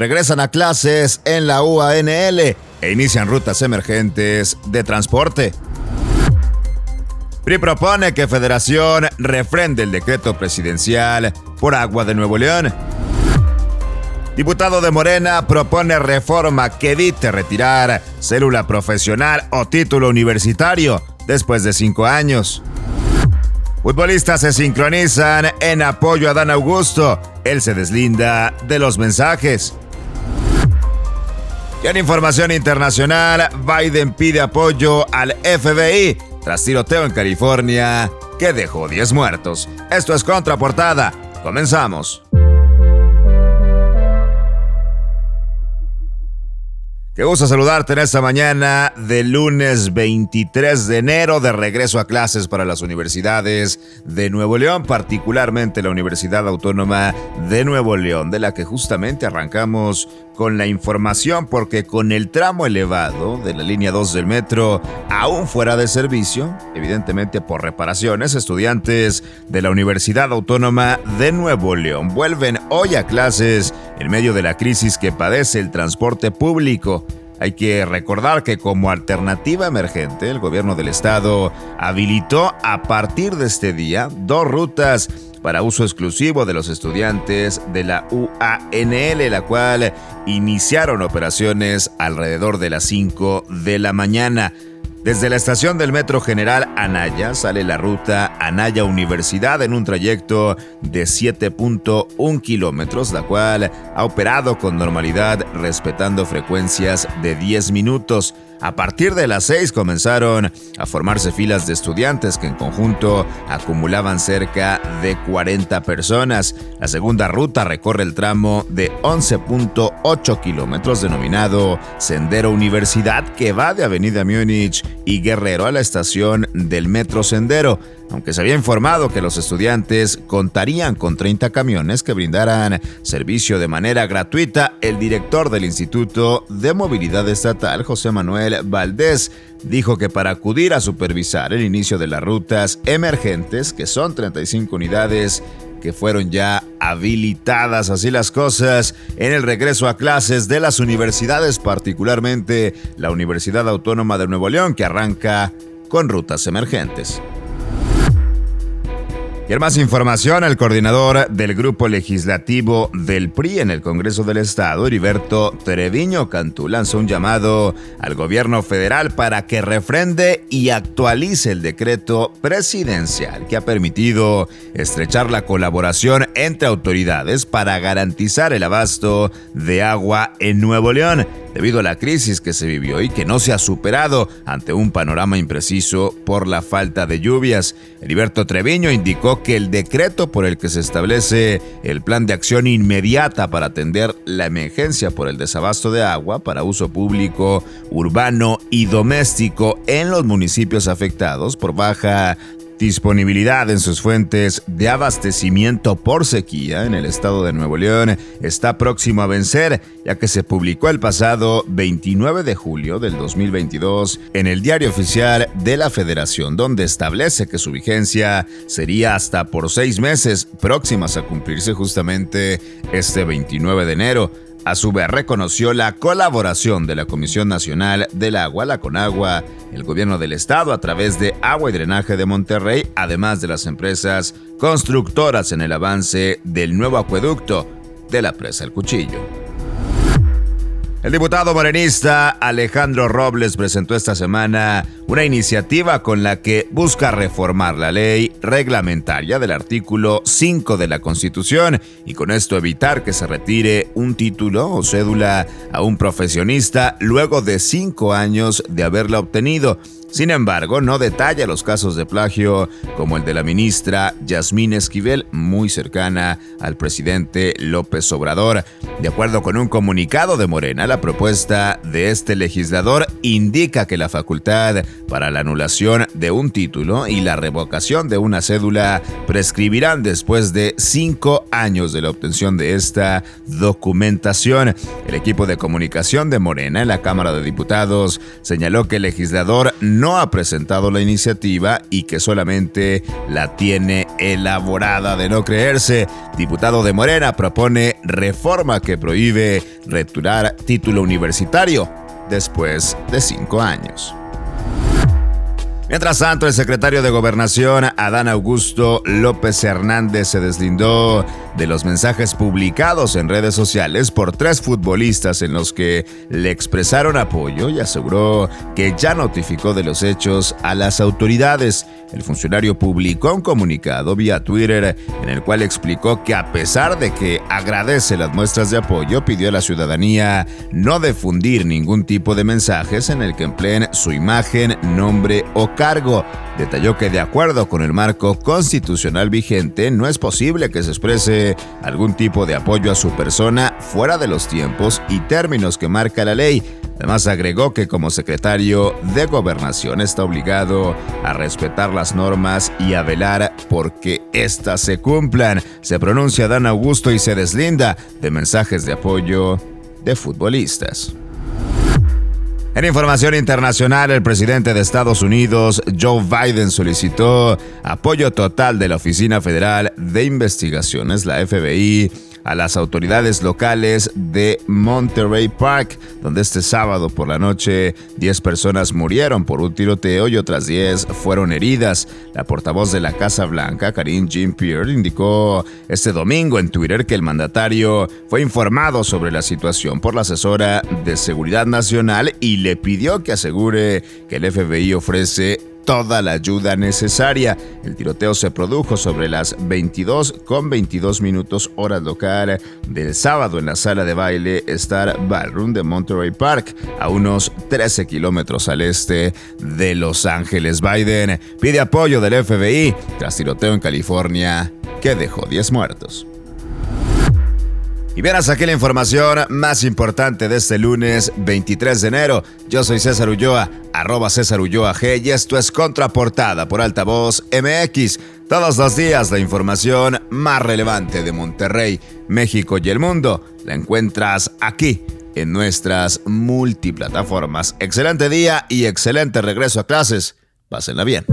regresan a clases en la UANL e inician rutas emergentes de transporte. PRI propone que Federación refrende el decreto presidencial por agua de Nuevo León. Diputado de Morena propone reforma que evite retirar célula profesional o título universitario después de cinco años. Futbolistas se sincronizan en apoyo a Dan Augusto. Él se deslinda de los mensajes. Y en información internacional, Biden pide apoyo al FBI tras tiroteo en California que dejó 10 muertos. Esto es Contraportada. Comenzamos. Qué gusto saludarte en esta mañana de lunes 23 de enero de regreso a clases para las universidades de Nuevo León, particularmente la Universidad Autónoma de Nuevo León, de la que justamente arrancamos con la información porque con el tramo elevado de la línea 2 del metro aún fuera de servicio, evidentemente por reparaciones, estudiantes de la Universidad Autónoma de Nuevo León vuelven hoy a clases en medio de la crisis que padece el transporte público. Hay que recordar que como alternativa emergente, el gobierno del estado habilitó a partir de este día dos rutas para uso exclusivo de los estudiantes de la UANL, la cual iniciaron operaciones alrededor de las 5 de la mañana. Desde la estación del Metro General Anaya sale la ruta Anaya Universidad en un trayecto de 7.1 kilómetros, la cual ha operado con normalidad respetando frecuencias de 10 minutos. A partir de las 6 comenzaron a formarse filas de estudiantes que en conjunto acumulaban cerca de 40 personas. La segunda ruta recorre el tramo de 11.8 kilómetros denominado Sendero Universidad que va de Avenida Múnich y Guerrero a la estación del Metro Sendero aunque se había informado que los estudiantes contarían con 30 camiones que brindaran servicio de manera gratuita, el director del Instituto de Movilidad Estatal, José Manuel Valdés, dijo que para acudir a supervisar el inicio de las rutas emergentes, que son 35 unidades, que fueron ya habilitadas así las cosas en el regreso a clases de las universidades, particularmente la Universidad Autónoma de Nuevo León, que arranca con rutas emergentes. Y más información, el coordinador del grupo legislativo del PRI en el Congreso del Estado, Heriberto Treviño Cantú, lanzó un llamado al gobierno federal para que refrende y actualice el decreto presidencial que ha permitido estrechar la colaboración entre autoridades para garantizar el abasto de agua en Nuevo León debido a la crisis que se vivió y que no se ha superado ante un panorama impreciso por la falta de lluvias. Heriberto Treviño indicó que el decreto por el que se establece el plan de acción inmediata para atender la emergencia por el desabasto de agua para uso público, urbano y doméstico en los municipios afectados por baja disponibilidad en sus fuentes de abastecimiento por sequía en el estado de Nuevo León está próximo a vencer, ya que se publicó el pasado 29 de julio del 2022 en el diario oficial de la Federación, donde establece que su vigencia sería hasta por seis meses, próximas a cumplirse justamente este 29 de enero. A su vez reconoció la colaboración de la Comisión Nacional del Agua, la Conagua, el gobierno del estado a través de Agua y Drenaje de Monterrey, además de las empresas constructoras en el avance del nuevo acueducto de la presa El Cuchillo. El diputado morenista Alejandro Robles presentó esta semana una iniciativa con la que busca reformar la ley reglamentaria del artículo 5 de la Constitución y con esto evitar que se retire un título o cédula a un profesionista luego de cinco años de haberla obtenido. Sin embargo, no detalla los casos de plagio como el de la ministra Yasmín Esquivel, muy cercana al presidente López Obrador. De acuerdo con un comunicado de Morena, la propuesta de este legislador indica que la facultad para la anulación de un título y la revocación de una cédula prescribirán después de cinco años de la obtención de esta documentación. El equipo de comunicación de Morena en la Cámara de Diputados señaló que el legislador no no ha presentado la iniciativa y que solamente la tiene elaborada de no creerse. Diputado de Morena propone reforma que prohíbe returar título universitario después de cinco años. Mientras tanto, el secretario de Gobernación, Adán Augusto López Hernández, se deslindó de los mensajes publicados en redes sociales por tres futbolistas en los que le expresaron apoyo y aseguró que ya notificó de los hechos a las autoridades. El funcionario publicó un comunicado vía Twitter en el cual explicó que a pesar de que agradece las muestras de apoyo, pidió a la ciudadanía no difundir ningún tipo de mensajes en el que empleen su imagen, nombre o cargo. Detalló que de acuerdo con el marco constitucional vigente, no es posible que se exprese algún tipo de apoyo a su persona fuera de los tiempos y términos que marca la ley. Además agregó que como secretario de gobernación está obligado a respetar las normas y a velar porque éstas se cumplan. Se pronuncia Dan Augusto y se deslinda de mensajes de apoyo de futbolistas. En información internacional, el presidente de Estados Unidos, Joe Biden, solicitó apoyo total de la Oficina Federal de Investigaciones, la FBI, a las autoridades locales de Monterey Park, donde este sábado por la noche 10 personas murieron por un tiroteo y otras 10 fueron heridas. La portavoz de la Casa Blanca, Karine Jean-Pierre, indicó este domingo en Twitter que el mandatario fue informado sobre la situación por la asesora de Seguridad Nacional y le pidió que asegure que el FBI ofrece toda la ayuda necesaria. El tiroteo se produjo sobre las 22 con 22 minutos hora local del sábado en la sala de baile Star Ballroom de Monterey Park, a unos 13 kilómetros al este de Los Ángeles. Biden pide apoyo del FBI tras tiroteo en California que dejó 10 muertos. Y verás aquí la información más importante de este lunes 23 de enero. Yo soy César Ulloa, arroba César Ulloa G y esto es Contraportada por Altavoz MX. Todos los días la información más relevante de Monterrey, México y el mundo la encuentras aquí en nuestras multiplataformas. Excelente día y excelente regreso a clases. Pásenla bien.